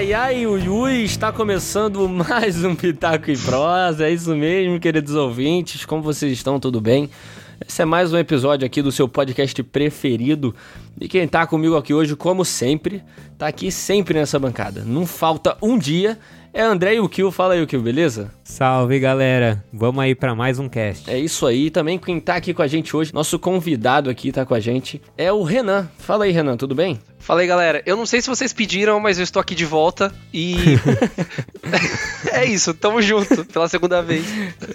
ai, ai, ui, está começando mais um Pitaco e Prosa, é isso mesmo, queridos ouvintes, como vocês estão, tudo bem? Esse é mais um episódio aqui do seu podcast preferido. E quem tá comigo aqui hoje, como sempre, tá aqui sempre nessa bancada. Não falta um dia é André e o Kill. Fala aí, o Kill, beleza? Salve, galera. Vamos aí para mais um cast. É isso aí. Também quem tá aqui com a gente hoje, nosso convidado aqui tá com a gente, é o Renan. Fala aí, Renan, tudo bem? Fala aí, galera. Eu não sei se vocês pediram, mas eu estou aqui de volta e. é isso, tamo junto pela segunda vez.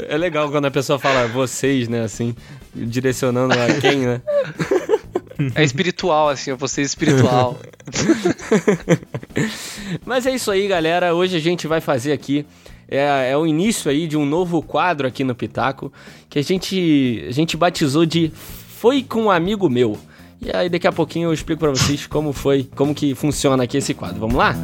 É legal quando a pessoa fala vocês, né, assim, direcionando a quem, né? É espiritual, assim, é você espiritual. Mas é isso aí, galera. Hoje a gente vai fazer aqui. É, é o início aí de um novo quadro aqui no Pitaco. Que a gente, a gente batizou de Foi com um amigo meu. E aí daqui a pouquinho eu explico para vocês como foi, como que funciona aqui esse quadro. Vamos lá?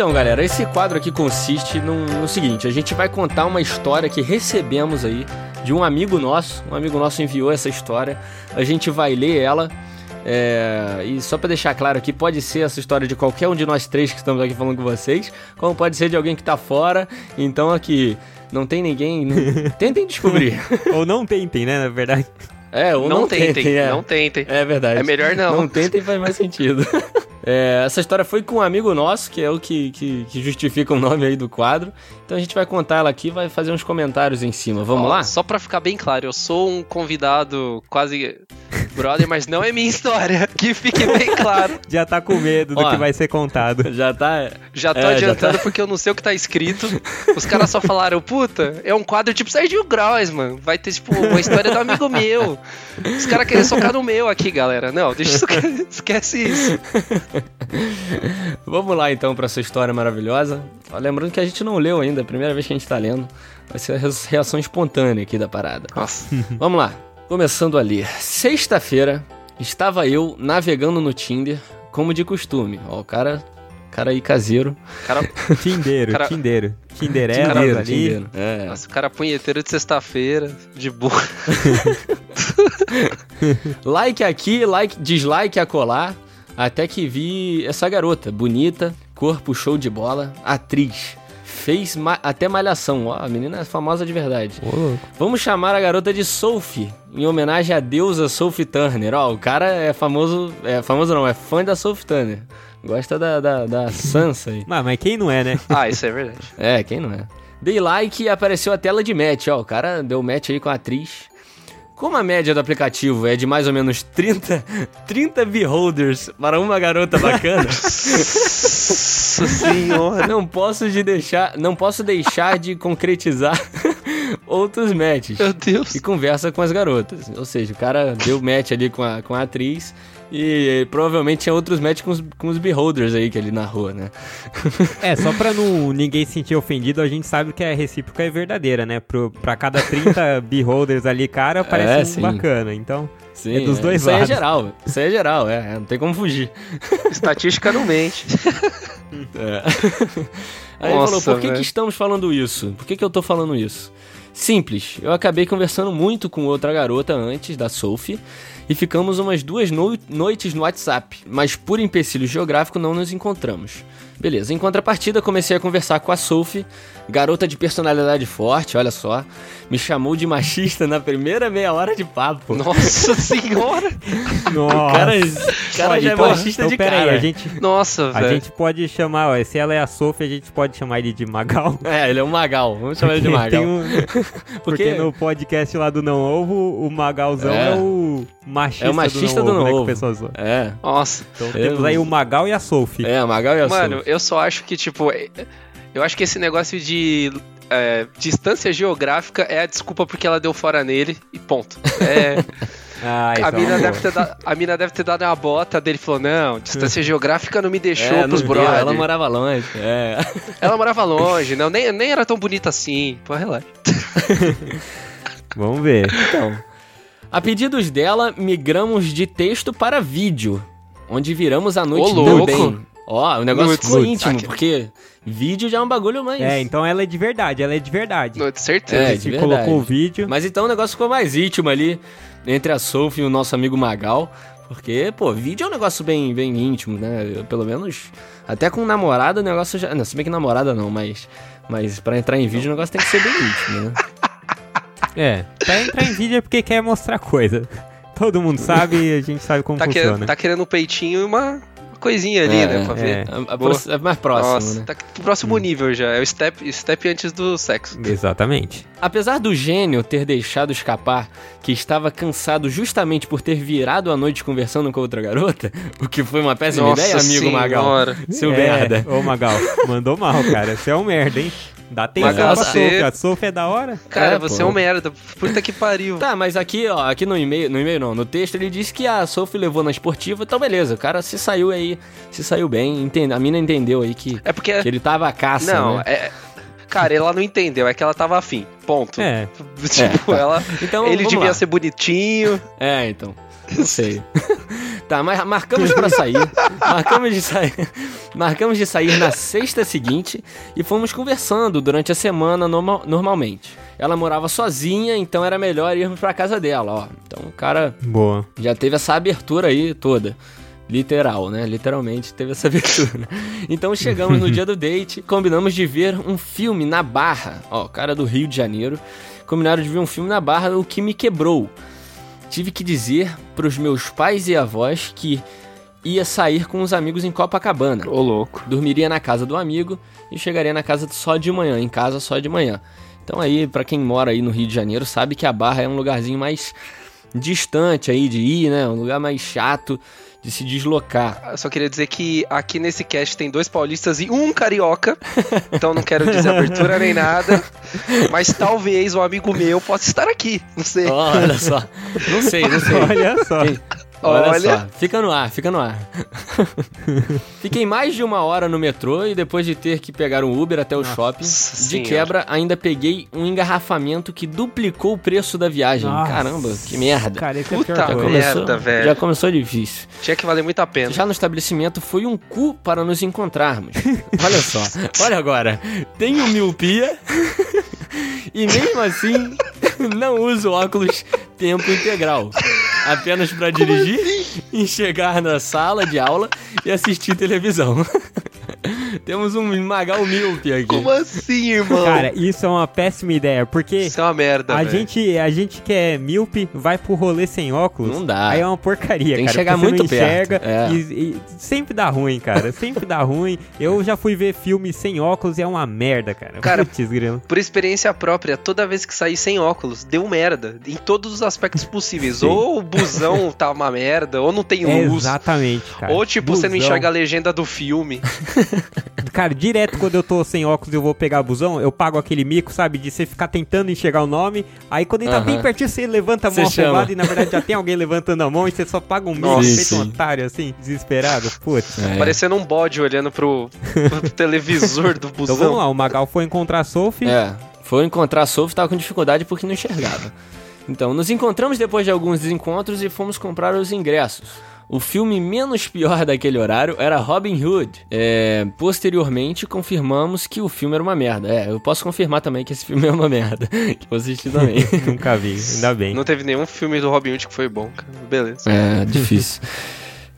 Então, galera, esse quadro aqui consiste no, no, seguinte: a gente vai contar uma história que recebemos aí de um amigo nosso. Um amigo nosso enviou essa história. A gente vai ler ela. É, e só para deixar claro aqui, pode ser essa história de qualquer um de nós três que estamos aqui falando com vocês, como pode ser de alguém que tá fora. Então aqui não tem ninguém. Tentem descobrir. Ou não tentem, né? Na verdade. É, ou não, não tentem, tentem é. não tentem. É verdade. É melhor não. Não tentem faz mais sentido. É, essa história foi com um amigo nosso, que é o que, que, que, justifica o nome aí do quadro. Então a gente vai contar ela aqui e vai fazer uns comentários em cima. Vamos Ó, lá? Só pra ficar bem claro, eu sou um convidado quase brother, mas não é minha história. Que fique bem claro. Já tá com medo do Ó, que vai ser contado. Já tá. Já tô é, adiantando já tá... porque eu não sei o que tá escrito. Os caras só falaram, puta, é um quadro tipo Sergio Graus, mano. Vai ter, tipo, uma história do amigo meu. Os caras querem socar no meu aqui, galera. Não, deixa isso. Esquece isso. Vamos lá então para essa história maravilhosa. Lembrando que a gente não leu ainda, é a primeira vez que a gente tá lendo. Vai ser a reação espontânea aqui da parada. Nossa. Vamos lá. Começando a ler. Sexta-feira, estava eu navegando no Tinder, como de costume. Ó, o cara. Cara aí caseiro. Cara... Tindeiro, cara... Tindeiro. Tinderela ali. Tindeiro. É. Nossa, o cara punheteiro de sexta-feira, de boa. like aqui, like, dislike a colar. Até que vi essa garota, bonita, corpo show de bola, atriz fez ma até malhação. Ó, a menina é famosa de verdade. Oh. Vamos chamar a garota de Sophie, em homenagem à deusa Sophie Turner. Ó, o cara é famoso. É famoso não, é fã da Sophie Turner. Gosta da, da, da Sansa aí. mas, mas quem não é, né? ah, isso é verdade. É, quem não é. Dei like e apareceu a tela de match, ó. O cara deu match aí com a atriz. Como a média do aplicativo é de mais ou menos 30, 30 beholders para uma garota bacana. Nossa senhora. Não posso de deixar, não posso deixar de concretizar outros matches. Meu Deus. E conversa com as garotas. Ou seja, o cara deu match ali com a, com a atriz e provavelmente tinha outros matches com os, com os beholders aí que ele narrou, né? é, só pra não, ninguém se sentir ofendido, a gente sabe que a recíproca é verdadeira, né? Pro, pra cada 30 beholders ali, cara, parece é, um bacana. Então, sim, é dos é. dois isso lados. Isso aí é geral, isso aí é geral, é, não tem como fugir. Estatística não mente. é. Aí Nossa, ele falou, por que, que estamos falando isso? Por que, que eu tô falando isso? Simples, eu acabei conversando muito com outra garota antes, da Sophie, e ficamos umas duas no noites no WhatsApp, mas por empecilho geográfico não nos encontramos. Beleza, em contrapartida comecei a conversar com a Sophie, garota de personalidade forte, olha só, me chamou de machista na primeira meia hora de papo. Nossa senhora! Nossa! O cara, o cara já é então, é machista então, de cara. Aí, a gente, Nossa, A gente pode chamar, ó, se ela é a Sophie, a gente pode chamar ele de Magal. É, ele é um Magal, vamos chamar ele de Magal. Um... Porque... Porque... no podcast lá do Não Ovo, o Magalzão é, é o machista, é o machista do Não, do não né, Ovo. É. Nossa. Então eu... temos aí o Magal e a Sophie. É, o Magal e a Mano, Sophie eu só acho que, tipo, é, eu acho que esse negócio de é, distância geográfica é a desculpa porque ela deu fora nele e ponto. É. Ah, a, mina deve ter dado, a mina deve ter dado uma bota dele e falou: Não, distância geográfica não me deixou é, pros brothers. Ela morava longe. É. Ela morava longe, não, nem, nem era tão bonita assim. Pô, relaxa. Vamos ver. Então. A pedidos dela, migramos de texto para vídeo onde viramos a noite Ô, também. Ó, o negócio Nudes. ficou íntimo, Aqui. porque vídeo já é um bagulho mais... É, então ela é de verdade, ela é de verdade. Não, de certeza. É, de verdade. colocou o vídeo. Mas então o negócio ficou mais íntimo ali, entre a Sophie e o nosso amigo Magal. Porque, pô, vídeo é um negócio bem, bem íntimo, né? Pelo menos, até com namorada o negócio já... Não, se bem que namorada não, mas... Mas pra entrar em vídeo o negócio tem que ser bem íntimo, né? É, pra entrar em vídeo é porque quer mostrar coisa. Todo mundo sabe e a gente sabe como tá funciona. Querendo, tá querendo um peitinho e uma coisinha ali, é, né? Pra ver. É, é mais próximo, Nossa, né? Tá pro próximo hum. nível já. É o step, step antes do sexo. Exatamente. Apesar do gênio ter deixado escapar que estava cansado justamente por ter virado a noite conversando com outra garota, o que foi uma péssima Nossa ideia, amigo senhora. Magal. Seu é, merda. Ô, Magal, mandou mal, cara. Você é um merda, hein? Dá atenção pra você... A Sophie é da hora? Cara, é, você pô. é um merda. Puta que pariu. Tá, mas aqui, ó, aqui no e-mail, no e-mail não, no texto ele disse que a Sophie levou na esportiva, então beleza, o cara se saiu aí, se saiu bem, entende, a mina entendeu aí que, é porque... que ele tava a caça, Não, né? é... Cara, ela não entendeu, é que ela tava afim. Ponto. É. tipo, é, tá. ela. Então, ele devia lá. ser bonitinho. É, então. Não sei. tá, mas marcamos para sair. Marcamos de sair. Marcamos de sair na sexta seguinte e fomos conversando durante a semana normal, normalmente. Ela morava sozinha, então era melhor irmos para casa dela, ó. Então o cara Boa. já teve essa abertura aí toda. Literal, né? Literalmente teve essa abertura. Então chegamos no dia do date, combinamos de ver um filme na Barra. Ó, cara do Rio de Janeiro. Combinaram de ver um filme na Barra, o que me quebrou tive que dizer para os meus pais e avós que ia sair com os amigos em Copacabana. Ô, louco. Dormiria na casa do amigo e chegaria na casa só de manhã, em casa só de manhã. Então aí, para quem mora aí no Rio de Janeiro, sabe que a Barra é um lugarzinho mais distante aí de ir, né? Um lugar mais chato de se deslocar. Eu só queria dizer que aqui nesse cast tem dois paulistas e um carioca. então não quero dizer abertura nem nada. Mas talvez um amigo meu possa estar aqui. Não sei. Olha só. Não sei, não sei. Olha só. Olha, Olha, só, fica no ar, fica no ar. Fiquei mais de uma hora no metrô e depois de ter que pegar um Uber até o Nossa shopping, de quebra, ainda peguei um engarrafamento que duplicou o preço da viagem. Nossa. Caramba, que merda. Cara, esse é Puta já começou, merda, velho. Já começou difícil. Tinha que valer muito a pena. Já no estabelecimento foi um cu para nos encontrarmos. olha só, olha agora. Tenho miopia e mesmo assim não uso óculos tempo integral apenas para dirigir assim? e chegar na sala de aula e assistir televisão. Temos um Magal míope aqui. Como assim, irmão? Cara, isso é uma péssima ideia, porque... Isso é uma merda, a gente A gente que é míope, vai pro rolê sem óculos. Não dá. Aí é uma porcaria, Tem cara. que chegar muito perto. É. E, e, sempre dá ruim, cara. Sempre dá ruim. Eu já fui ver filme sem óculos e é uma merda, cara. Cara, Putz, por experiência própria, toda vez que saí sem óculos, deu merda. Em todos os aspectos possíveis. Sim. Ou o busão tá uma merda, ou não tem luz. Exatamente, cara. Ou tipo, busão. você não enxerga a legenda do filme. Cara, direto quando eu tô sem óculos e eu vou pegar busão, eu pago aquele mico, sabe? De você ficar tentando enxergar o nome. Aí quando ele tá bem pertinho, você levanta a mão afobada e na verdade já tem alguém levantando a mão e você só paga um mico, feito um otário assim, desesperado. Putz. É. Parecendo um bode olhando pro, pro televisor do busão. Então vamos lá, o Magal foi encontrar a Sophie. É, foi encontrar a Sophie, tava com dificuldade porque não enxergava. Então, nos encontramos depois de alguns desencontros e fomos comprar os ingressos. O filme menos pior daquele horário era Robin Hood. É, posteriormente, confirmamos que o filme era uma merda. É, eu posso confirmar também que esse filme é uma merda. que eu assisti também. Nunca vi, ainda bem. Não teve nenhum filme do Robin Hood que foi bom, cara. Beleza. É, difícil.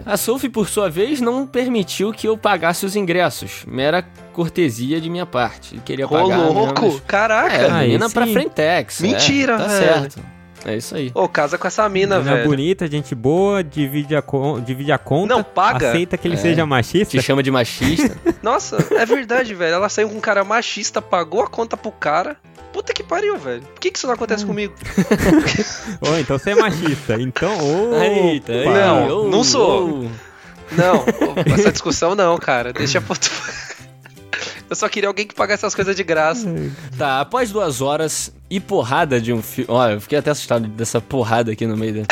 A Sophie, por sua vez, não permitiu que eu pagasse os ingressos. Mera cortesia de minha parte. Queria pagar. Ô, louco! Caraca! É, menina pra Frentex. Mentira, é, tá velho. certo. É isso aí. Ô, casa com essa mina, mina velho. bonita, gente boa, divide a, divide a conta. Não paga. Aceita que ele é. seja machista. Te chama de machista. Nossa, é verdade, velho. Ela saiu com um cara machista, pagou a conta pro cara. Puta que pariu, velho. Por que, que isso não acontece hum. comigo? Ô, então você é machista. Então, ô. Eita, não, não sou. Não, essa discussão não, cara. Deixa pra Eu só queria alguém que pagasse essas coisas de graça. Tá, após duas horas e porrada de um filme. Olha, eu fiquei até assustado dessa porrada aqui no meio da.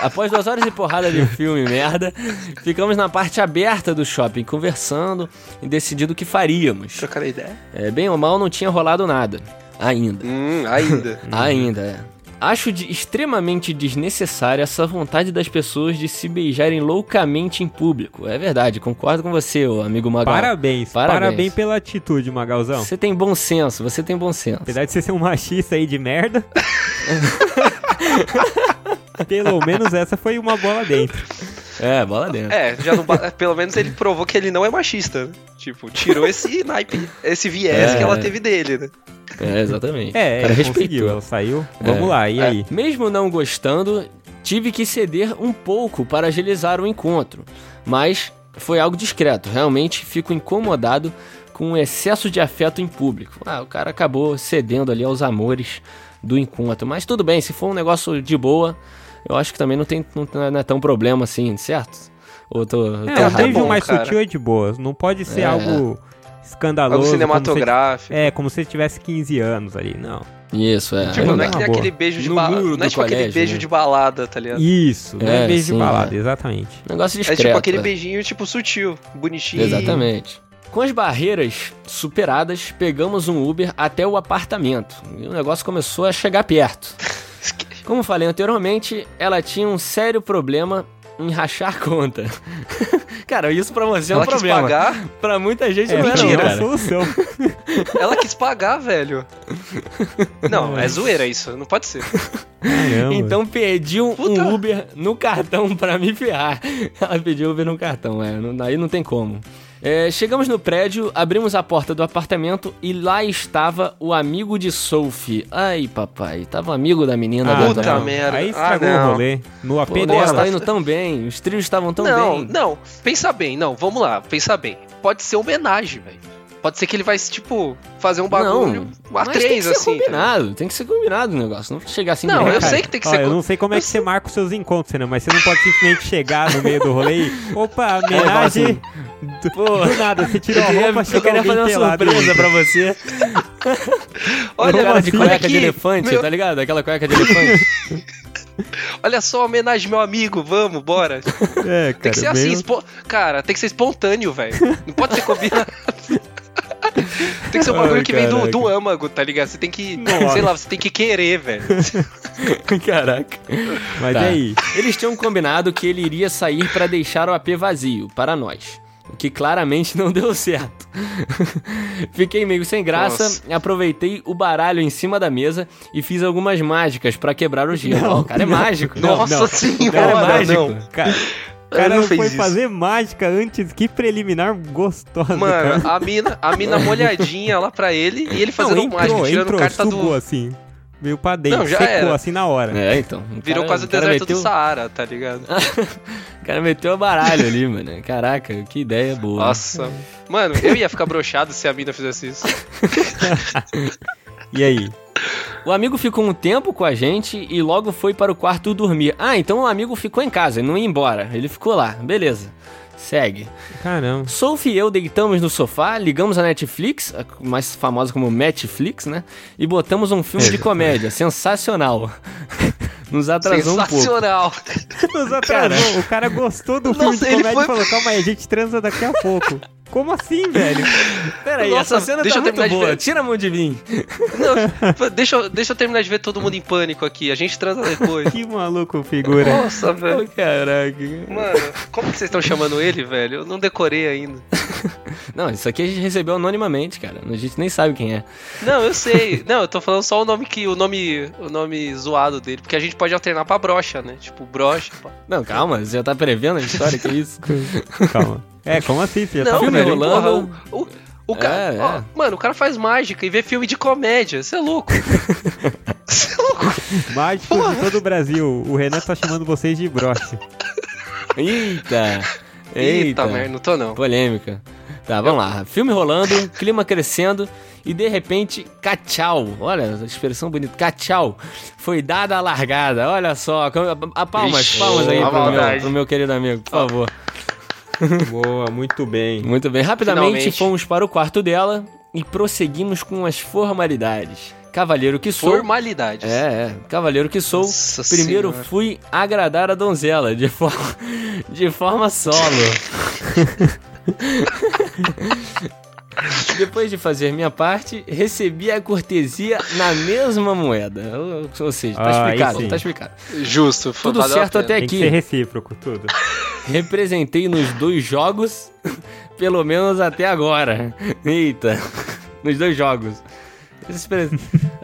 Após duas horas de porrada de um filme merda, ficamos na parte aberta do shopping conversando e decidindo o que faríamos. Trocar ideia. É, bem ou mal, não tinha rolado nada. Ainda. Hum, ainda. ainda, é. Acho de, extremamente desnecessária essa vontade das pessoas de se beijarem loucamente em público. É verdade, concordo com você, amigo Magal. Parabéns, parabéns, parabéns pela atitude, Magalzão. Você tem bom senso, você tem bom senso. Apesar de você ser um machista aí de merda. Pelo menos essa foi uma bola dentro. É, bola dentro. É, já não, pelo menos ele provou que ele não é machista. Né? Tipo, tirou esse naipe, esse viés é. que ela teve dele, né? É, exatamente. É, ela conseguiu, ela saiu. Vamos é. lá, e aí? É. Mesmo não gostando, tive que ceder um pouco para agilizar o encontro. Mas foi algo discreto. Realmente fico incomodado com o excesso de afeto em público. Ah, o cara acabou cedendo ali aos amores do encontro. Mas tudo bem, se for um negócio de boa, eu acho que também não, tem, não é tão problema assim, certo? Ou tô, é, tô um beijo mais cara. sutil é de boa. Não pode ser é. algo escandaloso. Algo cinematográfico. Como se, é, como se ele tivesse 15 anos ali, não. Isso, é. Tipo, não é que nem aquele beijo de balada. Não é tipo colégio, aquele beijo né? de balada, tá ligado? Isso, não é, é beijo sim, de balada, é. exatamente. Negócio discreto. É tipo aquele é. beijinho, tipo, sutil, bonitinho. Exatamente. Com as barreiras superadas, pegamos um Uber até o apartamento. E o negócio começou a chegar perto. Como falei anteriormente, ela tinha um sério problema em rachar conta. cara, isso pra você é um problema. Ela quis pagar? Pra muita gente é, não era, não, solução. Ela quis pagar, velho. Não, é zoeira isso, não pode ser. Caramba. Então pediu Puta. um Uber no cartão pra me ferrar. Ela pediu Uber no cartão, é, aí não tem como. É, chegamos no prédio, abrimos a porta do apartamento e lá estava o amigo de Sophie. Ai, papai, tava um amigo da menina ah, Puta merda. Aí estragou ah, o rolê. No AP Pô, dela. tá indo tão bem, os trios estavam tão não, bem. Não, não, pensa bem, não, vamos lá, pensa bem. Pode ser homenagem, velho. Pode ser que ele vai, tipo, fazer um bagulho não, a três, tem que ser assim. Combinado, tá tem que ser combinado o negócio. Não chegar assim Não, eu sei que tem que ser. eu não sei como é que você marca os seus encontros, né? Mas você não pode simplesmente chegar no meio do rolê e. Opa, homenagem. Do, Pô, do nada, você tirou a roupa, Eu queria fazer uma surpresa pra você. Olha, o cara de cueca aqui, de elefante, meu... tá ligado? Aquela cueca de elefante. Olha só, homenagem meu amigo, vamos, bora. É, cara, tem que ser assim, espo... cara, tem que ser espontâneo, velho. Não pode ser combinado. Tem que ser um bagulho Ai, que vem do, do âmago, tá ligado? Você tem que, Nossa. sei lá, você tem que querer, velho. Caraca. Mas tá. aí? Eles tinham combinado que ele iria sair para deixar o AP vazio, para nós. O que claramente não deu certo. Fiquei meio sem graça, Nossa. aproveitei o baralho em cima da mesa e fiz algumas mágicas para quebrar o gelo. Não, o cara é não, mágico. Nossa não, senhora, o cara é mágico. Não. Cara, cara não foi isso. fazer mágica antes, que preliminar gostosa. Mano, cara. a mina, a mina molhadinha lá pra ele e ele fazendo não, entrou, mágica, tirando entrou, carta do. assim. Veio pra dentro, não, já secou era. assim na hora. É, então. Virou cara, quase o deserto meteu... do Saara, tá ligado? o cara meteu a baralho ali, mano. Caraca, que ideia boa. Nossa. Mano, eu ia ficar brochado se a mina fizesse isso. e aí? O amigo ficou um tempo com a gente e logo foi para o quarto dormir. Ah, então o amigo ficou em casa, ele não ia embora. Ele ficou lá, beleza. Segue. Caramba. Sophie e eu deitamos no sofá, ligamos a Netflix, mais famosa como Netflix, né? E botamos um filme de comédia. Sensacional. Nos atrasou um pouco. Sensacional. Nos atrasou. O cara gostou do filme Nossa, de comédia foi... e falou, calma aí, a gente transa daqui a pouco. Como assim, velho? Pera aí, essa cena deixa tá muito boa. Tira a mão de mim. Não, deixa, deixa eu terminar de ver todo mundo em pânico aqui. A gente transa depois. que maluco figura. Nossa, velho. Oh, caraca. Mano, como que vocês estão chamando ele, velho? Eu não decorei ainda. Não, isso aqui a gente recebeu anonimamente, cara. A gente nem sabe quem é. Não, eu sei. Não, eu tô falando só o nome que o nome o nome zoado dele, porque a gente pode alternar pra brocha, né? Tipo, brocha. Pá. Não, calma, você já tá prevendo a história, que isso? calma. É, como assim? Você tá não, tá filme rolando. o, o, o cara, é, ó, é. mano, o cara faz mágica e vê filme de comédia. Você é louco. Você é louco. Mágico de todo o Brasil. O Renan tá chamando vocês de broche. Eita. Eita, Eita merda, não tô não. Polêmica. Tá, vamos lá. Filme rolando, clima crescendo e de repente, cachau. Olha, a expressão bonita. Cachau. Foi dada a largada. Olha só. A palmas, Ixi, palmas aí pro meu, pro meu, querido amigo, por favor. Boa, muito bem. Muito bem. Rapidamente Finalmente. fomos para o quarto dela e prosseguimos com as formalidades. Cavaleiro que sou. Formalidades. É, é. Cavaleiro que sou. Nossa primeiro senhora. fui agradar a donzela de forma, de forma solo. Depois de fazer minha parte, recebi a cortesia na mesma moeda. Ou, ou seja, tá ah, explicado, tá explicado. Justo. Tudo certo até aqui. Tem que ser recíproco, tudo. Representei nos dois jogos, pelo menos até agora. Eita, nos dois jogos.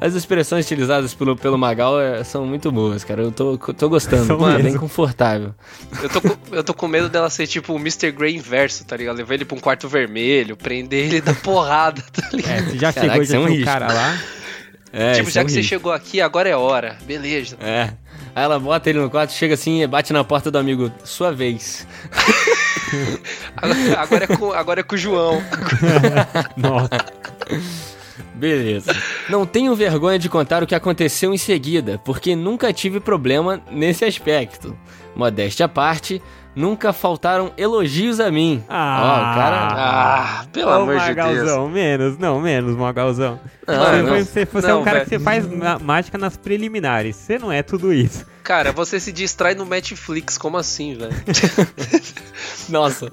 As expressões utilizadas pelo, pelo Magal é, são muito boas, cara. Eu tô, tô gostando. Mano, bem confortável. Eu tô, com, eu tô com medo dela ser tipo o Mr. Grey inverso, tá ligado? Levar ele pra um quarto vermelho, prender ele da porrada, tá ligado? É, você já Caraca, chegou já é um risco. cara lá? É, tipo, já é um que risco. você chegou aqui, agora é hora. Beleza. É. Aí ela bota ele no quarto, chega assim e bate na porta do amigo. Sua vez. agora, agora, é com, agora é com o João. Nossa. Beleza. Não tenho vergonha de contar o que aconteceu em seguida, porque nunca tive problema nesse aspecto. Modéstia à parte, nunca faltaram elogios a mim. Ah, Ó, cara. Ah, pelo amor Magalzão, de Deus. menos, não, menos, Magalzão. Não, você, você, você é um cara véio. que você faz mágica nas preliminares. Você não é tudo isso. Cara, você se distrai no Netflix, como assim, velho? Nossa,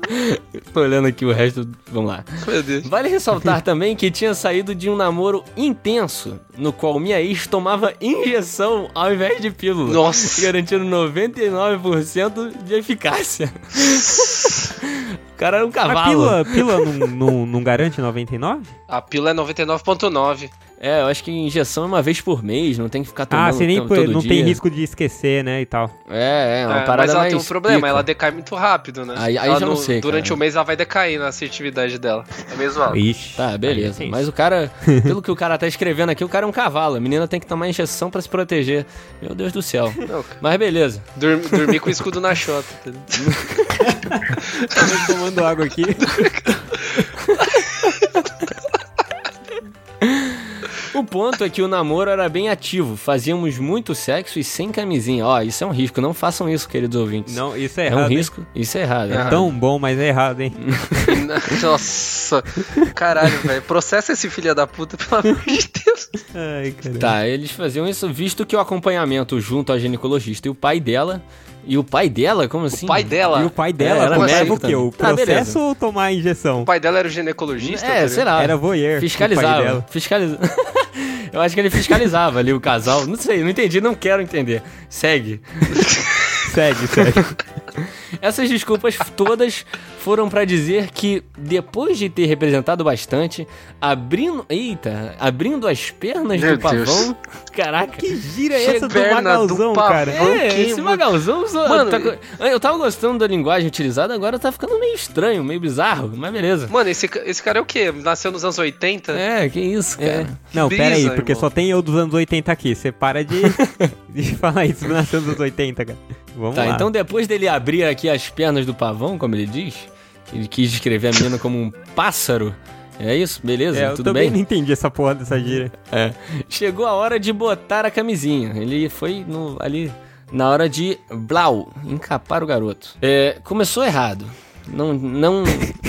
tô olhando aqui o resto. Vamos lá. Meu Deus. Vale ressaltar também que tinha saído de um namoro intenso, no qual minha ex tomava injeção ao invés de pílula. Nossa. Garantindo 99% de eficácia. o cara era um cavalo. A pílula, pílula não, não, não garante 99? A pílula é 99.9. É, eu acho que injeção é uma vez por mês, não tem que ficar ah, tomando Ah, você nem todo não dia. tem risco de esquecer, né, e tal. É, é, uma é, parada Mas ela mais tem um problema, pica. ela decai muito rápido, né? Aí, aí já não sei, Durante o um mês ela vai decair na assertividade dela. É mesmo alto. Ixi. Tá, beleza. É Mas o cara, pelo que o cara tá escrevendo aqui, o cara é um cavalo. A menina tem que tomar injeção pra se proteger. Meu Deus do céu. Não, Mas beleza. Dormir, dormir com o escudo na chota. Tá tomando água aqui. O ponto é que o namoro era bem ativo, fazíamos muito sexo e sem camisinha. Ó, isso é um risco, não façam isso, queridos ouvintes. Não, isso é errado. É um risco, hein? isso é errado. É, é tão bom, mas é errado, hein? Nossa, caralho, velho. Processa esse filho da puta, pelo amor de Deus. Ai, caralho. Tá, eles faziam isso visto que o acompanhamento junto ao ginecologista e o pai dela e o pai dela? Como assim? O pai dela. E o pai dela é, era médico o quê? O processo ah, ou tomar a injeção? O pai dela era o ginecologista? É, sei lá. Era voyeur. Fiscalizava. Fiscalizava. Eu acho que ele fiscalizava ali o casal. Não sei, não entendi, não quero entender. Segue. segue, segue. Essas desculpas todas foram para dizer que depois de ter representado bastante, abrindo, eita, abrindo as pernas Meu do pavão, Deus. caraca, que gira é essa do magalzão, do cara? É, que esse magalzão, mano, tá, eu tava gostando da linguagem utilizada, agora tá ficando meio estranho, meio bizarro, mas beleza. Mano, esse, esse cara é o quê? Nasceu nos anos 80? É, que isso, é. cara. É. Não, brisa, pera aí, porque irmão. só tem eu dos anos 80 aqui, você para de, de falar isso, nasceu nos anos 80, cara. Vamos tá, lá. então depois dele abrir aqui as pernas do pavão, como ele diz, ele quis descrever a menina como um pássaro. É isso? Beleza? É, Tudo bem? Eu não entendi essa porra dessa gíria. É. Chegou a hora de botar a camisinha. Ele foi no, ali na hora de blau, encapar o garoto. É, começou errado. Não, não,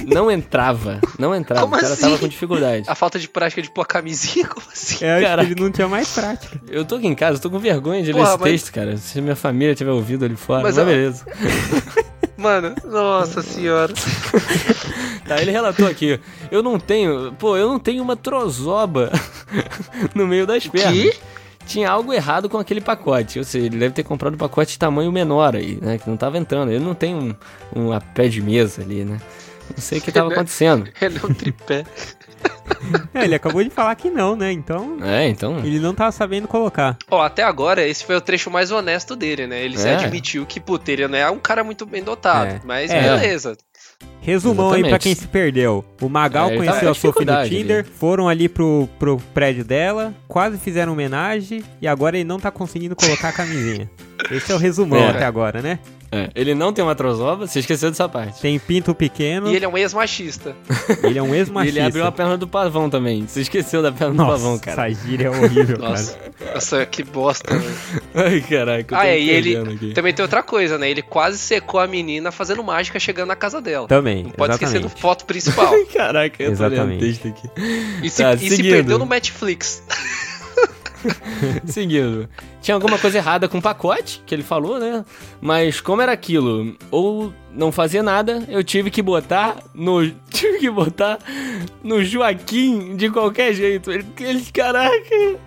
não entrava. Não entrava. Como o cara assim? tava com dificuldade. A falta de prática de pôr a camisinha? Como assim? É, ele não tinha mais prática. Eu tô aqui em casa, tô com vergonha de Porra, ler esse mas... texto, cara. Se minha família tiver ouvido ali fora, mas, mas beleza. Mano, nossa senhora. tá, ele relatou aqui. Eu não tenho. Pô, eu não tenho uma trozoba no meio das pernas. Que? Tinha algo errado com aquele pacote. Ou seja, ele deve ter comprado um pacote de tamanho menor aí, né? Que não tava entrando. Ele não tem um, um pé de mesa ali, né? Não sei o que tava acontecendo. Ele é um tripé. É, ele acabou de falar que não, né? Então. É, então. Ele não tava sabendo colocar. Ó, até agora, esse foi o trecho mais honesto dele, né? Ele é. se admitiu que, puta, ele não é um cara muito bem dotado. É. Mas é. beleza. Resumão Exatamente. aí pra quem se perdeu. O Magal é, conheceu tá a Sophie no Tinder, ali. foram ali pro, pro prédio dela, quase fizeram homenagem e agora ele não tá conseguindo colocar a camisinha. Esse é o resumão é. até agora, né? É, ele não tem uma trozova, você esqueceu dessa parte. Tem pinto pequeno. E ele é um ex-machista. ele é um ex-machista. e ele abriu a perna do pavão também. Você esqueceu da perna Nossa, do pavão, cara. Essa gíria é horrível, Nossa, cara. Nossa, que bosta, velho. Ai, caraca. Ah, é, e ele aqui. também tem outra coisa, né? Ele quase secou a menina fazendo mágica chegando na casa dela. Também. Não pode exatamente. esquecer do foto principal. caraca, eu exatamente. tô texto aqui. E se, tá, e se perdeu no Netflix. Seguindo. Tinha alguma coisa errada com o pacote, que ele falou, né? Mas como era aquilo? Ou não fazia nada, eu tive que botar no. Tive que botar no Joaquim de qualquer jeito. Ele, ele caraca.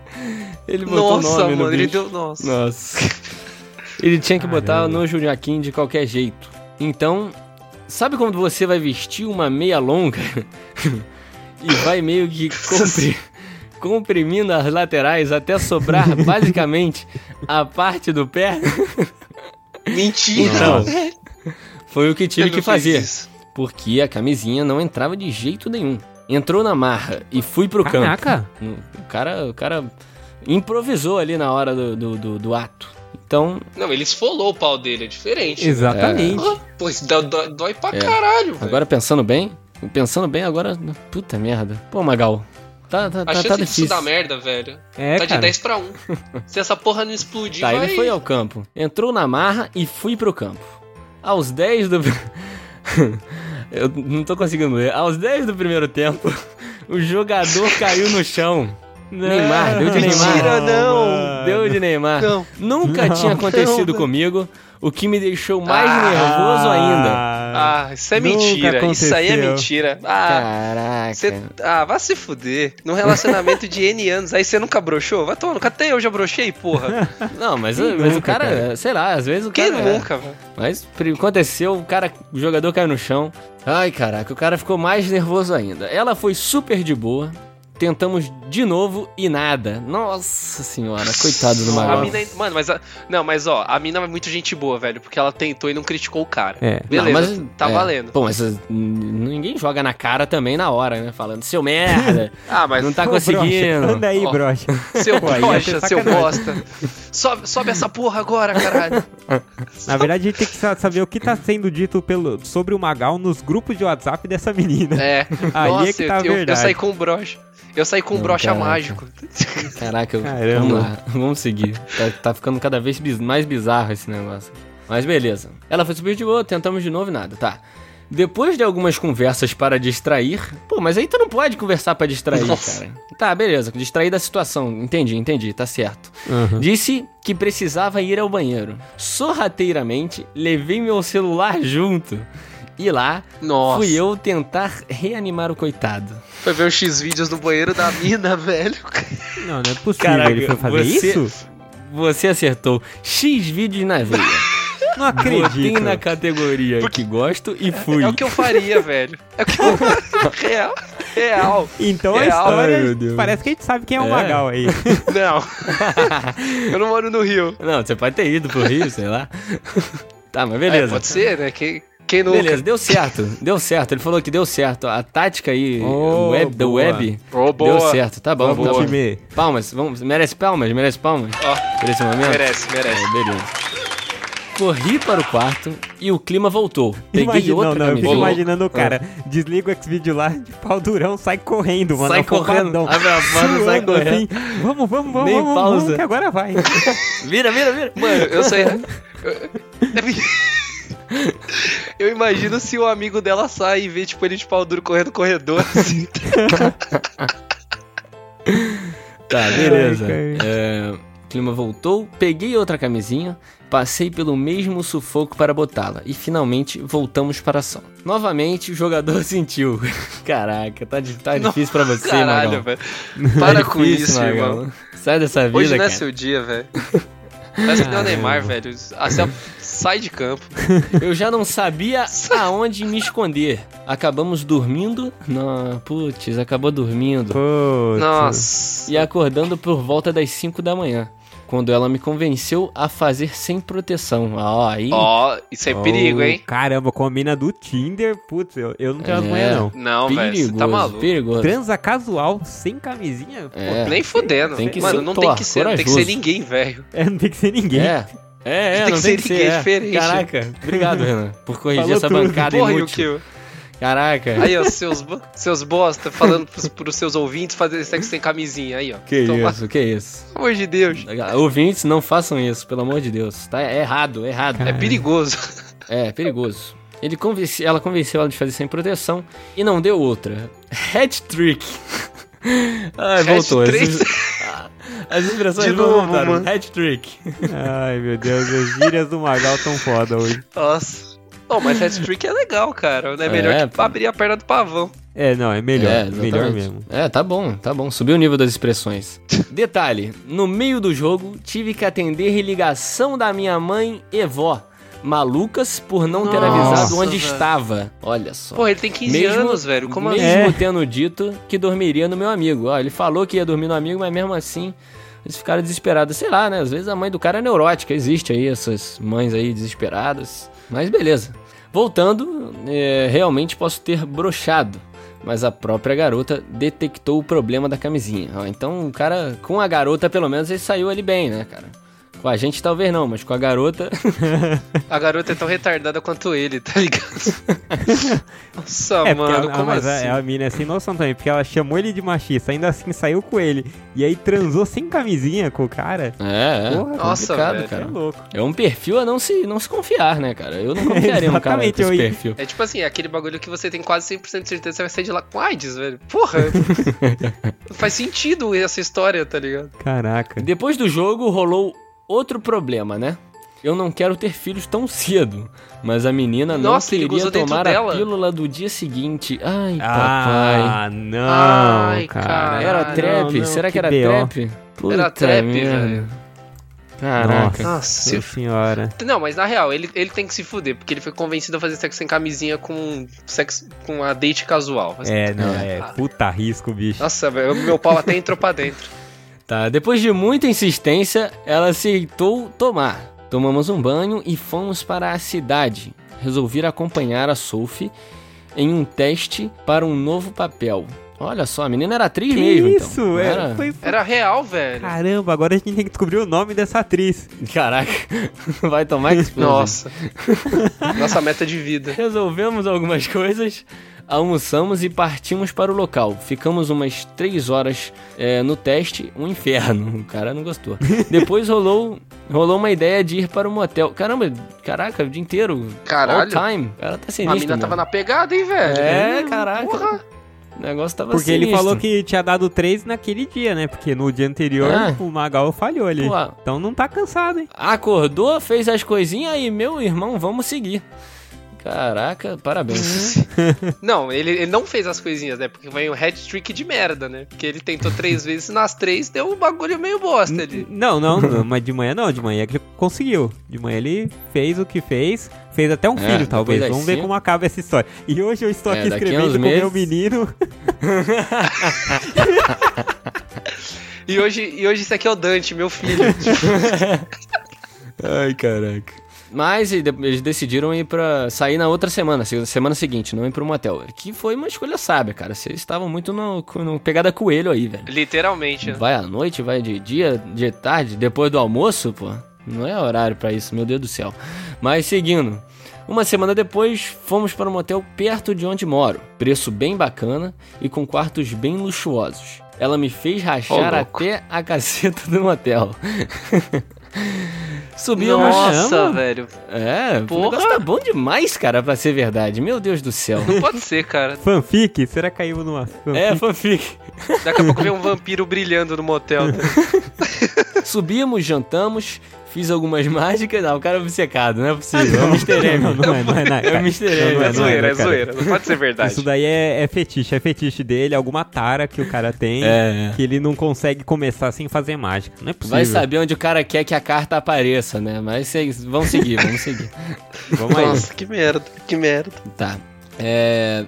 Ele botou nossa, nome mano, ele deu. Nossa. Nossa. Ele tinha que Caramba. botar no Joaquim de qualquer jeito. Então, sabe quando você vai vestir uma meia longa e vai meio que compre comprimindo as laterais até sobrar basicamente a parte do pé. Mentira! Então, foi o que tive que fazer. Porque a camisinha não entrava de jeito nenhum. Entrou na marra e fui pro Caraca. campo. O cara, o cara improvisou ali na hora do, do, do, do ato. Então. Não, ele esfolou o pau dele, é diferente. Né? Exatamente. É. Pois dói, dói, dói pra é. caralho, velho. Agora pensando bem, pensando bem agora, puta merda. Pô, Magal, Tá, tá, a tá, chance tá difícil. disso dar merda, velho, é, tá cara. de 10 pra 1. Se essa porra não explodir, tá, vai... ele foi ao campo. Entrou na marra e fui pro campo. Aos 10 do... Eu não tô conseguindo ler. Aos 10 do primeiro tempo, o jogador caiu no chão. Não, Neymar, deu de Neymar. Mentira, não. Deu de Neymar. Não. Nunca não, tinha acontecido não, comigo o que me deixou mais ah, nervoso ainda. Ah, isso é mentira. Isso aí é mentira. Ah, Caraca. Cê, ah, vai se fuder. Num relacionamento de N anos, aí você nunca broxou? Vai tomar, até eu já brochei, porra. Não, mas, mas nunca, o cara, cara, sei lá, às vezes o Quem cara. Quem nunca, velho? Mas aconteceu, o cara, o jogador caiu no chão. Ai, caraca, o cara ficou mais nervoso ainda. Ela foi super de boa. Tentamos de novo e nada. Nossa senhora, coitado do Magal. Mina, mano, mas a, não, mas ó, a mina é muito gente boa, velho, porque ela tentou e não criticou o cara. É. Beleza, não, mas, tá é. valendo. Pô, mas uh, ninguém joga na cara também na hora, né? Falando, seu merda. ah, mas não tá pô, conseguindo. Broxa, anda aí, brocha. Seu brocha, seu bosta. Sobe, sobe essa porra agora, caralho. Na verdade, a gente tem que saber o que tá sendo dito pelo, sobre o Magal nos grupos de WhatsApp dessa menina. É. Aí Nossa, é que tá eu, a verdade. Eu, eu saí com o brocha. Eu saí com um caraca. mágico. Caraca, eu, vamos lá, vamos seguir. Tá, tá ficando cada vez mais bizarro esse negócio. Mas beleza. Ela foi subir de boa, tentamos de novo e nada, tá. Depois de algumas conversas para distrair. Pô, mas aí tu não pode conversar para distrair, Nossa. cara. Tá, beleza, distrair da situação. Entendi, entendi, tá certo. Uhum. Disse que precisava ir ao banheiro. Sorrateiramente, levei meu celular junto. E lá Nossa. fui eu tentar reanimar o coitado. Foi ver os X vídeos do banheiro da mina, velho. Não, não é possível. Caraca, ele foi fazer você, isso? Você acertou. X vídeos na veia. Não acredito. Botei na categoria Porque... que gosto e fui. É, é, o que eu faria, velho. É o que eu... Real. Real. Então Real. a história Ai, parece que a gente sabe quem é, é. o Magal aí. Não. eu não moro no Rio. Não, você pode ter ido pro Rio, sei lá. Tá, mas beleza. É, pode ser, né? Que, quem nunca? Beleza, deu certo. Deu certo. Ele falou que deu certo. A tática aí, oh, web, da web, oh, deu certo. Tá bom, boa. tá bom. Palmas, vamos, merece palmas, merece palmas. Ó, oh, esse momento? Merece, merece. É, beleza. Corri para o quarto e o clima voltou. Peguei Imagina, outra não, não, eu fico imaginando o cara, ah. desliga o X-Video lá, de pau durão, sai correndo, mano. Sai correndo, abre a porta, sai correndo. Assim, vamos, vamos, vamos, Nem vamos, pausa. vamos, que agora vai. vira, vira, vira. Mano, eu sei... Eu imagino se o amigo dela sai e vê, tipo, ele de pau duro correndo no corredor, assim. tá, beleza. É, o clima voltou, peguei outra camisinha, passei pelo mesmo sufoco para botá-la e finalmente voltamos para a ação. Novamente o jogador sentiu. Caraca, tá, tá difícil para você, Caralho, velho. Para tá com isso, irmão. Sai dessa vida, Hoje não é seu dia, velho. Parece que nem o Neymar, velho. Assim, sai de campo. Eu já não sabia aonde me esconder. Acabamos dormindo. Não, putz, acabou dormindo. Putz. Nossa. E acordando por volta das 5 da manhã quando ela me convenceu a fazer sem proteção. Ó, aí. Ó, oh, isso é oh, perigo, hein? Caramba, com a mina do Tinder, putz, eu, eu não tenho é, as manhas, não. Não, velho, tá maluco. Perigoso. Transa casual, sem camisinha? É. Pô, nem fudendo. Tem que Mano, não tem que ser, não tem que ser ninguém, velho. É, não tem que ser ninguém. É. É, é, tem não que tem que ser. É. diferente. Caraca, obrigado, Renan, por corrigir Falou essa tudo. bancada Porra, inútil. Caraca. Aí, ó, seus, seus bosta falando pros, pros seus ouvintes fazer sexo sem camisinha. Aí, ó. Que Toma. isso, que isso. Pelo amor de Deus. Ouvintes, não façam isso, pelo amor de Deus. Tá é errado, é errado. É perigoso. É, é perigoso. Ele convence, ela convenceu ela de fazer sem proteção e não deu outra. Hat trick. Ai, voltou. As expressões de novo, mano. Hat trick. Ai, meu Deus, as gírias do Magal tão foda hoje. Nossa. Oh, mas hat trick é legal, cara. É melhor é, que abrir a perna do pavão. É, não, é melhor. É, melhor mesmo. É, tá bom, tá bom. Subiu o nível das expressões. Detalhe: no meio do jogo, tive que atender ligação da minha mãe e vó malucas por não ter avisado onde velho. estava. Olha só. Pô, ele tem 15 mesmo, anos, velho. Como mesmo assim? tendo dito que dormiria no meu amigo. Ó, ele falou que ia dormir no amigo, mas mesmo assim eles ficaram desesperados. Sei lá, né? Às vezes a mãe do cara é neurótica. Existe aí essas mães aí desesperadas. Mas beleza. Voltando, é, realmente posso ter brochado. Mas a própria garota detectou o problema da camisinha. Então o cara, com a garota, pelo menos, ele saiu ali bem, né, cara? Com a gente talvez não, mas com a garota. a garota é tão retardada quanto ele, tá ligado? Nossa, é, mano, como mas assim? A, a mina é sem noção também, porque ela chamou ele de machista, ainda assim saiu com ele. E aí transou sem camisinha com o cara. É, é. Porra, Nossa, velho, cara. É louco. É um perfil a não se, não se confiar, né, cara? Eu não confiaria um cara com esse perfil. É tipo assim, aquele bagulho que você tem quase 100% de certeza que você vai sair de lá com AIDS, velho. Porra! não faz sentido essa história, tá ligado? Caraca. Depois do jogo, rolou outro problema, né? Eu não quero ter filhos tão cedo, mas a menina Nossa, não queria tomar a pílula do dia seguinte. Ai, ah, papai. Ah, não, Ai, cara. Era trap? Não, não, Será que, que era trap? Puta era trap, velho. Caraca. Nossa, Nossa senhora. Não, mas na real, ele, ele tem que se fuder, porque ele foi convencido a fazer sexo sem camisinha com sexo com a date casual. Assim. É, não, é. Ah. Puta risco, bicho. Nossa, velho, meu pau até entrou pra dentro. Tá, depois de muita insistência, ela aceitou tomar. Tomamos um banho e fomos para a cidade. Resolvi acompanhar a Sophie em um teste para um novo papel. Olha só, a menina era atriz que mesmo. Então. Isso, então. era, foi... era real, velho. Caramba, agora a gente tem que descobrir o nome dessa atriz. Caraca, vai tomar que Nossa. Nossa meta de vida. Resolvemos algumas coisas almoçamos e partimos para o local. Ficamos umas três horas é, no teste, um inferno. O cara não gostou. Depois rolou, rolou uma ideia de ir para um motel. Caramba, caraca, o dia inteiro. Caralho. All time. O cara tá sinistro. A mina tava na pegada, hein, velho? É, caraca. Porra. O negócio tava Porque sinistro. ele falou que tinha dado três naquele dia, né? Porque no dia anterior ah. o Magal falhou ali. Pô, então não tá cansado, hein? Acordou, fez as coisinhas aí, meu irmão, vamos seguir. Caraca, parabéns. não, ele, ele não fez as coisinhas, né? Porque foi um hat-trick de merda, né? Porque ele tentou três vezes nas três deu um bagulho meio bosta ali. Não, não, não, mas de manhã não, de manhã ele conseguiu. De manhã ele fez o que fez, fez até um é, filho, talvez. Vamos ver como acaba essa história. E hoje eu estou é, aqui escrevendo com meses... meu menino. e, hoje, e hoje isso aqui é o Dante, meu filho. Ai, caraca. Mas eles decidiram ir para sair na outra semana, semana seguinte, não ir pro motel. Que foi uma escolha sábia, cara. Vocês estavam muito no, no pegada coelho aí, velho. Literalmente. Vai à noite, vai de dia, de tarde, depois do almoço, pô. Não é horário para isso, meu Deus do céu. Mas seguindo. Uma semana depois, fomos para um motel perto de onde moro. Preço bem bacana e com quartos bem luxuosos. Ela me fez rachar oh, até a caceta do motel. Subiu Nossa, velho. É, Porra. o negócio tá bom demais, cara, pra ser verdade. Meu Deus do céu. Não pode ser, cara. fanfic? Será que caiu numa fanfic? É, fanfic. Daqui a pouco vem um vampiro brilhando no motel. Subimos, jantamos Fiz algumas mágicas. Não, o cara é obcecado, não é possível. Ah, não. É o Mr. M. Não, não é, não é, não é. É o Mr. M. É zoeira, é zoeira. Não pode ser verdade. Isso daí é, é fetiche. É fetiche dele, alguma tara que o cara tem é. que ele não consegue começar sem fazer mágica. Não é possível. Vai saber onde o cara quer que a carta apareça, né? Mas vamos seguir, vamos seguir. vamos aí. Nossa, que merda, que merda. Tá. É,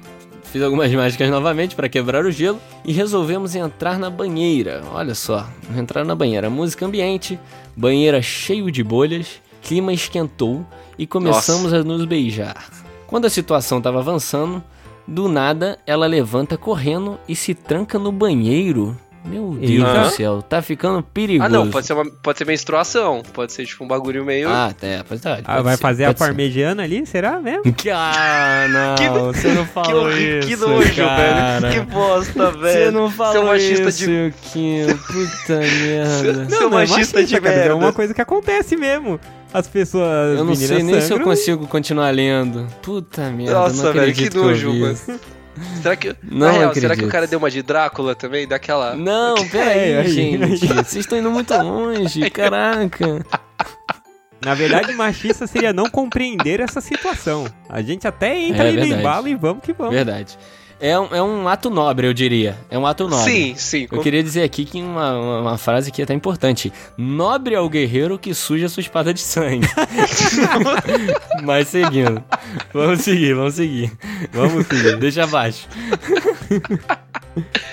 Fiz algumas mágicas novamente para quebrar o gelo e resolvemos entrar na banheira. Olha só, entrar na banheira. Música ambiente, banheira cheio de bolhas, clima esquentou e começamos Nossa. a nos beijar. Quando a situação estava avançando, do nada ela levanta correndo e se tranca no banheiro. Meu Deus uhum. do céu, tá ficando perigoso. Ah, não, pode ser, uma, pode ser menstruação. Pode ser tipo um bagulho meio. Ah, é, pode, tá, ah, vai ser, fazer a parmegiana ali? Será mesmo? Ah, não, que, você não falou que, isso. Que nojo, cara. velho. Que bosta, velho. Você não falou Seu machista isso, de... Kim. Puta merda. Seu, não, machista, é machista de cara, merda. É uma coisa que acontece mesmo. As pessoas. Eu não sei nem se eu consigo continuar lendo. Puta merda. Nossa, velho, que nojo, mano. Será que. Não, real, será que o cara deu uma de Drácula também? Daquela. Não, peraí, aí, gente. Vocês estão indo muito longe, caraca. Na verdade, machista seria não compreender essa situação. A gente até entra é, no embalo e vamos que vamos. Verdade. É um, é um ato nobre, eu diria. É um ato nobre. Sim, sim. Eu queria dizer aqui que uma, uma, uma, frase que é até importante. Nobre é o guerreiro que suja sua espada de sangue. Mas seguindo. Vamos seguir, vamos seguir. Vamos seguir. Deixa abaixo.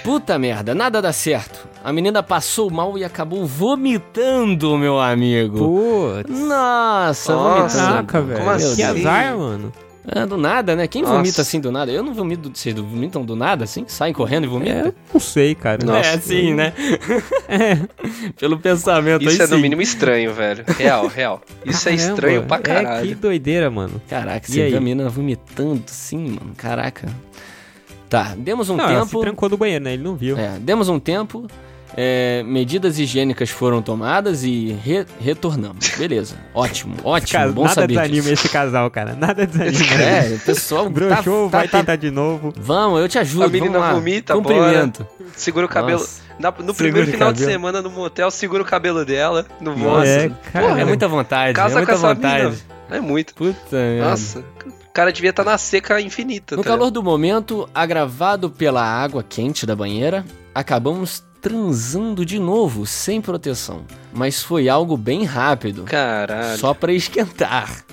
Puta merda, nada dá certo. A menina passou mal e acabou vomitando, meu amigo. Putz. Nossa, Nossa vomitando. velho. Como assim? Que azar, mano. É, do nada, né? Quem Nossa. vomita assim do nada? Eu não vomito. Vocês vomitam do nada assim? Saem correndo e vomitam? É, não sei, cara. Nossa. É assim, né? é. Pelo pensamento Isso é sim. no mínimo estranho, velho. Real, real. Isso Caramba, é estranho pra caralho. É, que doideira, mano. Caraca, e você aí? vê a menina vomitando assim, mano. Caraca. Tá, demos um não, tempo. Ela se trancou do banheiro, né? Ele não viu. É, demos um tempo. É, medidas higiênicas foram tomadas e re retornamos. Beleza. Ótimo, ótimo. Cara, bom nada saber. Nada desanima esse casal, cara. Nada desanima. É, o pessoal. Broxou, tá, vai tá, tentar de novo. Vamos, eu te ajudo. A menina vamos lá. vomita, Cumprimento. Bora. Segura o cabelo. Na, no segura primeiro final de semana no motel, segura o cabelo dela. No Nossa, é, cara, é muita vontade. Casa é muita vontade. Mina. É muito. Puta, Nossa. O cara devia estar tá na seca infinita. No tá? calor do momento, agravado pela água quente da banheira, acabamos transando de novo, sem proteção. Mas foi algo bem rápido. Caralho. Só para esquentar.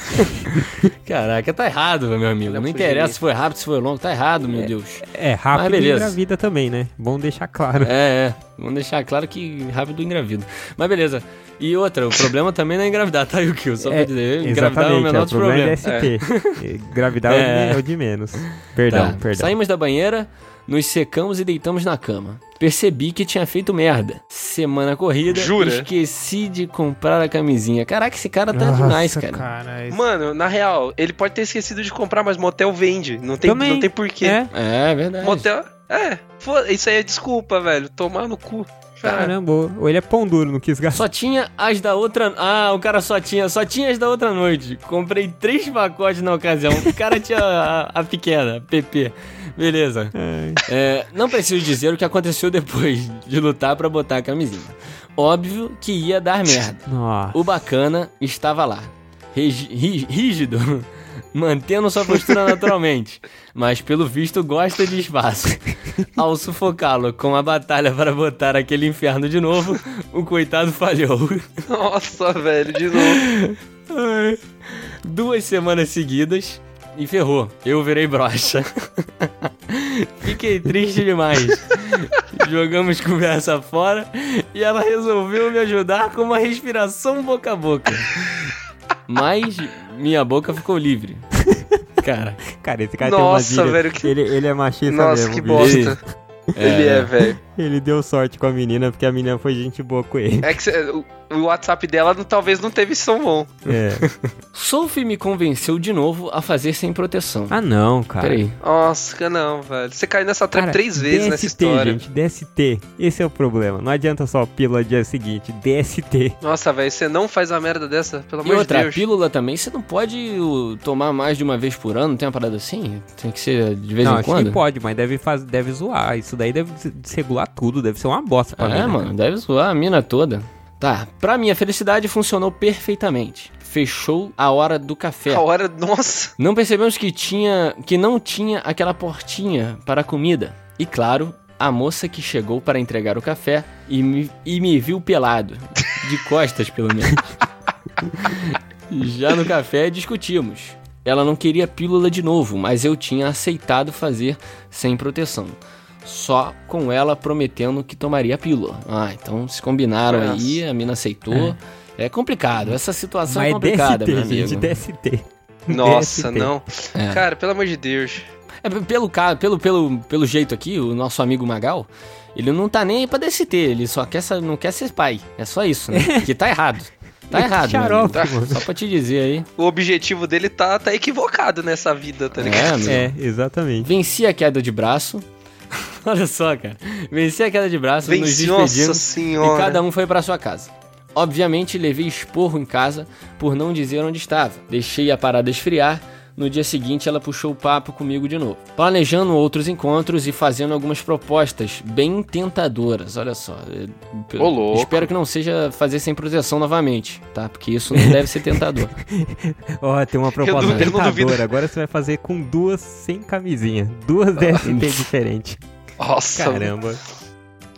Caraca, tá errado, meu amigo. Não, não interessa se foi rápido, se foi longo, tá errado, meu é, Deus. É, rápido e engravida também, né? Bom deixar claro. É, é. Vamos deixar claro que rápido engravida. Mas beleza. E outra, o problema também não é engravidar, tá, Yukio? Só é, pra dizer, engravidar é o menor é, dos problemas. É ST. É. Engravidar é. é o de menos. Perdão, tá. perdão. Saímos da banheira, nos secamos e deitamos na cama. Percebi que tinha feito merda. Semana corrida, Jura? esqueci de comprar a camisinha. Caraca, esse cara tá Nossa, demais, cara. cara esse... Mano, na real, ele pode ter esquecido de comprar, mas motel vende. Não tem, não tem porquê. É, é verdade. Motel. É, isso aí é desculpa, velho. Tomar no cu. Caramba, ou ele é pão duro, não quis gastar. Só tinha as da outra. Ah, o cara só tinha, só tinha as da outra noite. Comprei três pacotes na ocasião. O cara tinha a, a pequena, a PP. Beleza. É, não preciso dizer o que aconteceu depois de lutar para botar a camisinha. Óbvio que ia dar merda. Nossa. O bacana estava lá. Rígido mantendo sua postura naturalmente, mas pelo visto gosta de espaço. Ao sufocá-lo com a batalha para botar aquele inferno de novo, o coitado falhou. Nossa, velho, de novo. Duas semanas seguidas e ferrou. Eu virei brocha. Fiquei triste demais. Jogamos conversa fora e ela resolveu me ajudar com uma respiração boca a boca. Mas minha boca ficou livre. Cara. Cara, esse cara Nossa, tem uma velho, que... ele, ele é machista Nossa, mesmo. que bosta. É, ele é, velho. Ele deu sorte com a menina, porque a menina foi gente boa com ele. É que cê, o, o WhatsApp dela talvez não teve som bom. É. Sophie me convenceu de novo a fazer sem proteção. Ah, não, cara. Peraí. Nossa, não, velho. Você caiu nessa trap três vezes DST, nessa história. gente, DST. Esse é o problema. Não adianta só pílula dia seguinte. DST. Nossa, velho, você não faz a merda dessa, pelo amor de outra, Deus. pílula também, você não pode tomar mais de uma vez por ano, não tem uma parada assim? Tem que ser de vez não, em acho quando? que pode, mas deve, faz, deve zoar. Isso daí deve regular tudo, deve ser uma bosta pra é, mim. É, mano, deve zoar a mina toda. Tá, pra minha felicidade funcionou perfeitamente. Fechou a hora do café. A hora, nossa. Não percebemos que tinha, que não tinha aquela portinha para a comida. E claro, a moça que chegou para entregar o café e me, e me viu pelado, de costas pelo menos. Já no café discutimos. Ela não queria pílula de novo, mas eu tinha aceitado fazer sem proteção só com ela prometendo que tomaria a pílula. Ah, então se combinaram Nossa. aí, a mina aceitou. É. é complicado, essa situação Mas é complicada, DST, meu amigo. Gente, DST. Nossa, DST. não. É. Cara, pelo amor de Deus. É, pelo, pelo, pelo, pelo jeito aqui, o nosso amigo Magal, ele não tá nem aí pra DST, ele só quer, não quer ser pai. É só isso, né? que tá errado. Tá errado, xarope, tá, Só pra te dizer aí. O objetivo dele tá, tá equivocado nessa vida, tá ligado? É, é exatamente. Venci a queda de braço, Olha só, cara. Venci a queda de braço, Venci, nos despedimos senhora. e cada um foi para sua casa. Obviamente, levei esporro em casa por não dizer onde estava. Deixei a parada esfriar, no dia seguinte ela puxou o papo comigo de novo, planejando outros encontros e fazendo algumas propostas bem tentadoras. Olha só, Ô, espero que não seja fazer sem proteção novamente, tá? Porque isso não deve ser tentador. Ó, oh, tem uma proposta eu tentadora. Agora você vai fazer com duas sem camisinha, duas DST diferentes. Nossa. Caramba.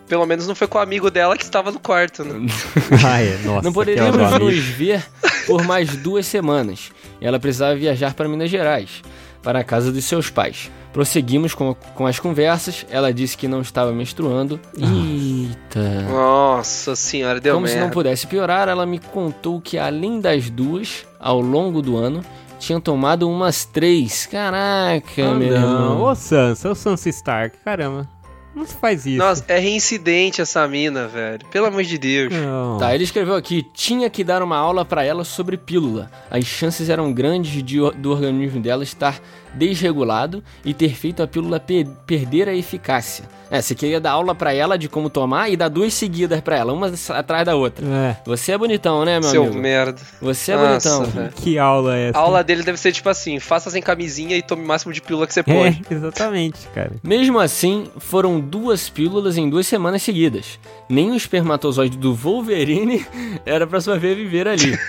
Pelo menos não foi com o amigo dela que estava no quarto, né? ah, é. Nossa, não poderíamos nos ver por mais duas semanas. Ela precisava viajar para Minas Gerais, para a casa dos seus pais. Prosseguimos com, com as conversas. Ela disse que não estava menstruando. Eita. Nossa senhora, deu Como merda. se não pudesse piorar, ela me contou que além das duas, ao longo do ano, tinham tomado umas três. Caraca, ah, meu não. irmão. Ô Sansa, ô Sansa Stark, caramba. Não se faz isso. Nossa, é reincidente essa mina, velho. Pelo amor de Deus. Não. Tá, ele escreveu aqui: tinha que dar uma aula para ela sobre pílula. As chances eram grandes de, do organismo dela estar desregulado e ter feito a pílula per perder a eficácia. É, você queria dar aula para ela de como tomar e dar duas seguidas para ela, uma atrás da outra. É. Você é bonitão, né, meu Seu amigo? Seu merda. Você é Nossa, bonitão. Véio. Que aula é essa? A aula dele deve ser tipo assim: faça sem camisinha e tome o máximo de pílula que você pode. É, exatamente, cara. Mesmo assim, foram duas pílulas em duas semanas seguidas. Nem o espermatozoide do Wolverine era pra sua ver viver ali.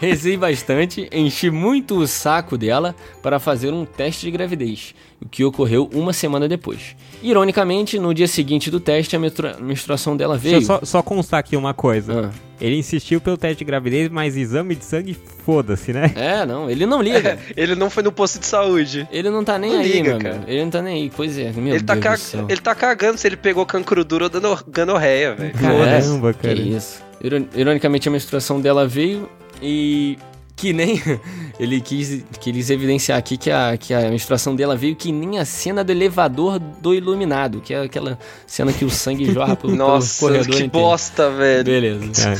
Rezei bastante, enchi muito o saco dela para fazer um teste de gravidez, o que ocorreu uma semana depois. Ironicamente, no dia seguinte do teste, a menstruação dela veio. Deixa eu só, só constar aqui uma coisa. Ah. Ele insistiu pelo teste de gravidez, mas exame de sangue, foda-se, né? É, não, ele não liga. É, ele não foi no posto de saúde. Ele não tá nem não aí, liga, cara. Ele não tá nem aí, pois é, meu ele tá Deus tá Ele tá cagando se ele pegou cancro duro ou ganorreia, velho. Caramba, cara. Que isso. Ironicamente, a menstruação dela veio e que nem ele quis, quis evidenciar aqui que a, que a menstruação dela veio que nem a cena do elevador do iluminado, que é aquela cena que o sangue jorra pelo, Nossa, pelo corredor que inteiro. bosta, velho. Beleza.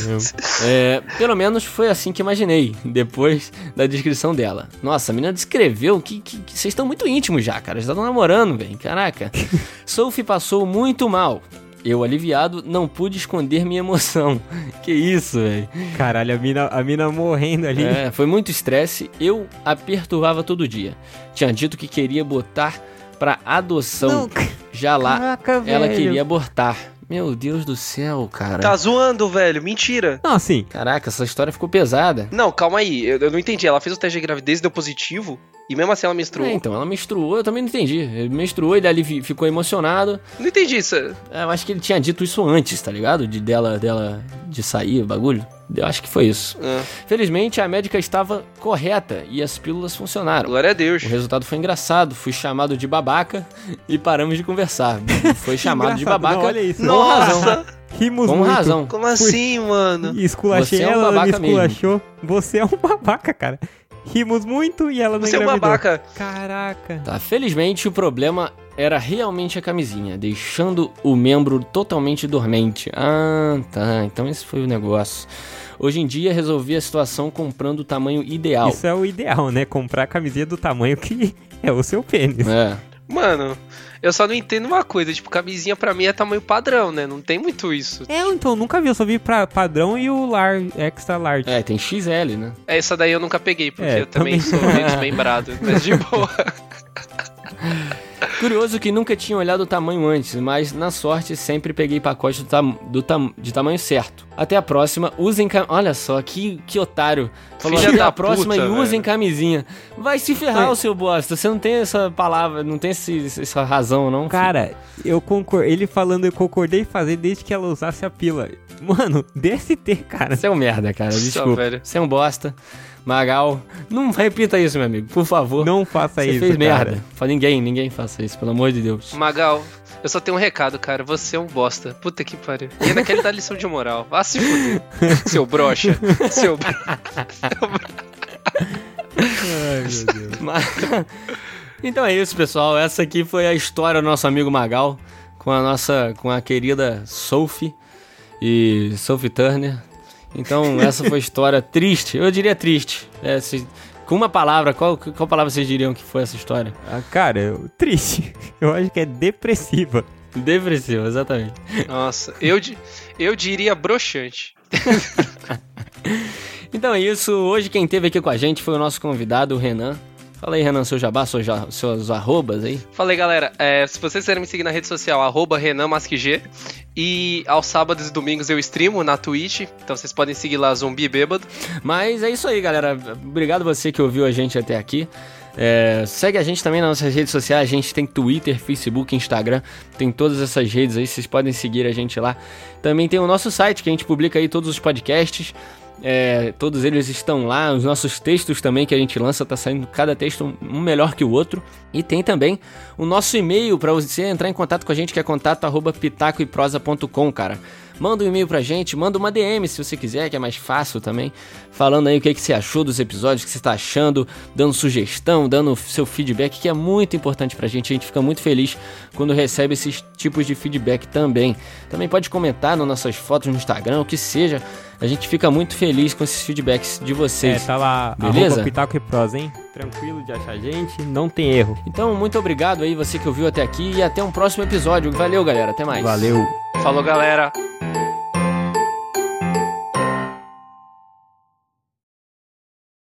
É, pelo menos foi assim que imaginei, depois da descrição dela. Nossa, a menina descreveu que, vocês estão muito íntimos já, cara. Vocês estão namorando, velho. Caraca. Sophie passou muito mal. Eu, aliviado, não pude esconder minha emoção. Que isso, velho. Caralho, a mina, a mina morrendo ali. É, foi muito estresse. Eu a perturbava todo dia. Tinha dito que queria botar pra adoção. Não. Já lá, Caraca, ela velho. queria abortar. Meu Deus do céu, cara. Tá zoando, velho. Mentira. Não, assim. Caraca, essa história ficou pesada. Não, calma aí. Eu, eu não entendi. Ela fez o teste de gravidez e deu positivo? E mesmo assim ela menstruou? É, então, ela menstruou, eu também não entendi. Ele menstruou, ele ali ficou emocionado. Não entendi isso. É, eu acho que ele tinha dito isso antes, tá ligado? De dela, dela de sair o bagulho. Eu acho que foi isso. É. Felizmente, a médica estava correta e as pílulas funcionaram. Glória a Deus. O resultado foi engraçado. Fui chamado de babaca e paramos de conversar. Foi chamado de babaca. Não, olha isso. Nossa. razão. Rimos Com muito. razão. Como assim, mano? Esculachei Você é um ela, me esculachou. Mesmo. Você é um babaca, cara. Rimos muito e ela não Você engravidou. é um babaca. Caraca. Tá, felizmente o problema era realmente a camisinha, deixando o membro totalmente dormente. Ah, tá. Então esse foi o negócio. Hoje em dia resolvi a situação comprando o tamanho ideal. Isso é o ideal, né? Comprar a camisinha do tamanho que é o seu pênis. É. Mano, eu só não entendo uma coisa, tipo, camisinha pra mim é tamanho padrão, né? Não tem muito isso. É, então, nunca vi, eu só vi pra padrão e o large, extra large. É, tem XL, né? É, essa daí eu nunca peguei, porque é, eu também, também sou meio desmembrado, mas de boa. Curioso que nunca tinha olhado o tamanho antes, mas na sorte sempre peguei pacote do, tam do tam de tamanho certo. Até a próxima, usem cam... Olha só, que, que otário. Falou Filha até a próxima puta, e usem velho. camisinha. Vai se ferrar, o seu bosta. Você não tem essa palavra, não tem esse, essa razão, não. Cara, eu concordo. Ele falando, eu concordei em fazer desde que ela usasse a pila. Mano, DST, cara. Você é um merda, cara. Desculpa. Você é um bosta. Magal, não repita isso, meu amigo, por favor. Não faça Você isso. fez cara. merda. Fala ninguém, ninguém faça isso, pelo amor de Deus. Magal, eu só tenho um recado, cara. Você é um bosta. Puta que pariu. E ainda quer dar lição de moral. Vá se fuder. Seu brocha. Seu. Ai, meu Deus. Mas... Então é isso, pessoal. Essa aqui foi a história do nosso amigo Magal com a nossa, com a querida Sophie e Sophie Turner. Então, essa foi a história triste. Eu diria triste. É, se, com uma palavra, qual, qual palavra vocês diriam que foi essa história? Ah, cara, triste. Eu acho que é depressiva. Depressiva, exatamente. Nossa, eu, eu diria broxante. Então é isso. Hoje quem esteve aqui com a gente foi o nosso convidado, o Renan. Fala aí, Renan, seu jabá, seus, seus arrobas aí. Fala aí, galera. É, se vocês quiserem me seguir na rede social, arroba RenanMasquig. E aos sábados e domingos eu streamo na Twitch, então vocês podem seguir lá Zumbi Bêbado. Mas é isso aí, galera. Obrigado você que ouviu a gente até aqui. É, segue a gente também nas nossas redes sociais. A gente tem Twitter, Facebook, Instagram. Tem todas essas redes aí. Vocês podem seguir a gente lá. Também tem o nosso site que a gente publica aí todos os podcasts. É, todos eles estão lá, os nossos textos também que a gente lança, tá saindo cada texto um melhor que o outro. E tem também o nosso e-mail para você entrar em contato com a gente, que é contato@pitacoeprosa.com, cara manda um e-mail pra gente, manda uma DM se você quiser, que é mais fácil também, falando aí o que, é que você achou dos episódios, o que você está achando, dando sugestão, dando seu feedback, que é muito importante pra gente. A gente fica muito feliz quando recebe esses tipos de feedback também. Também pode comentar nas nossas fotos no Instagram, o que seja. A gente fica muito feliz com esses feedbacks de vocês. É, tá lá, beleza? Pitaco e Pros, hein? Tranquilo de achar a gente, não tem erro. Então, muito obrigado aí você que ouviu até aqui e até um próximo episódio. Valeu, galera. Até mais. Valeu. Falou, galera.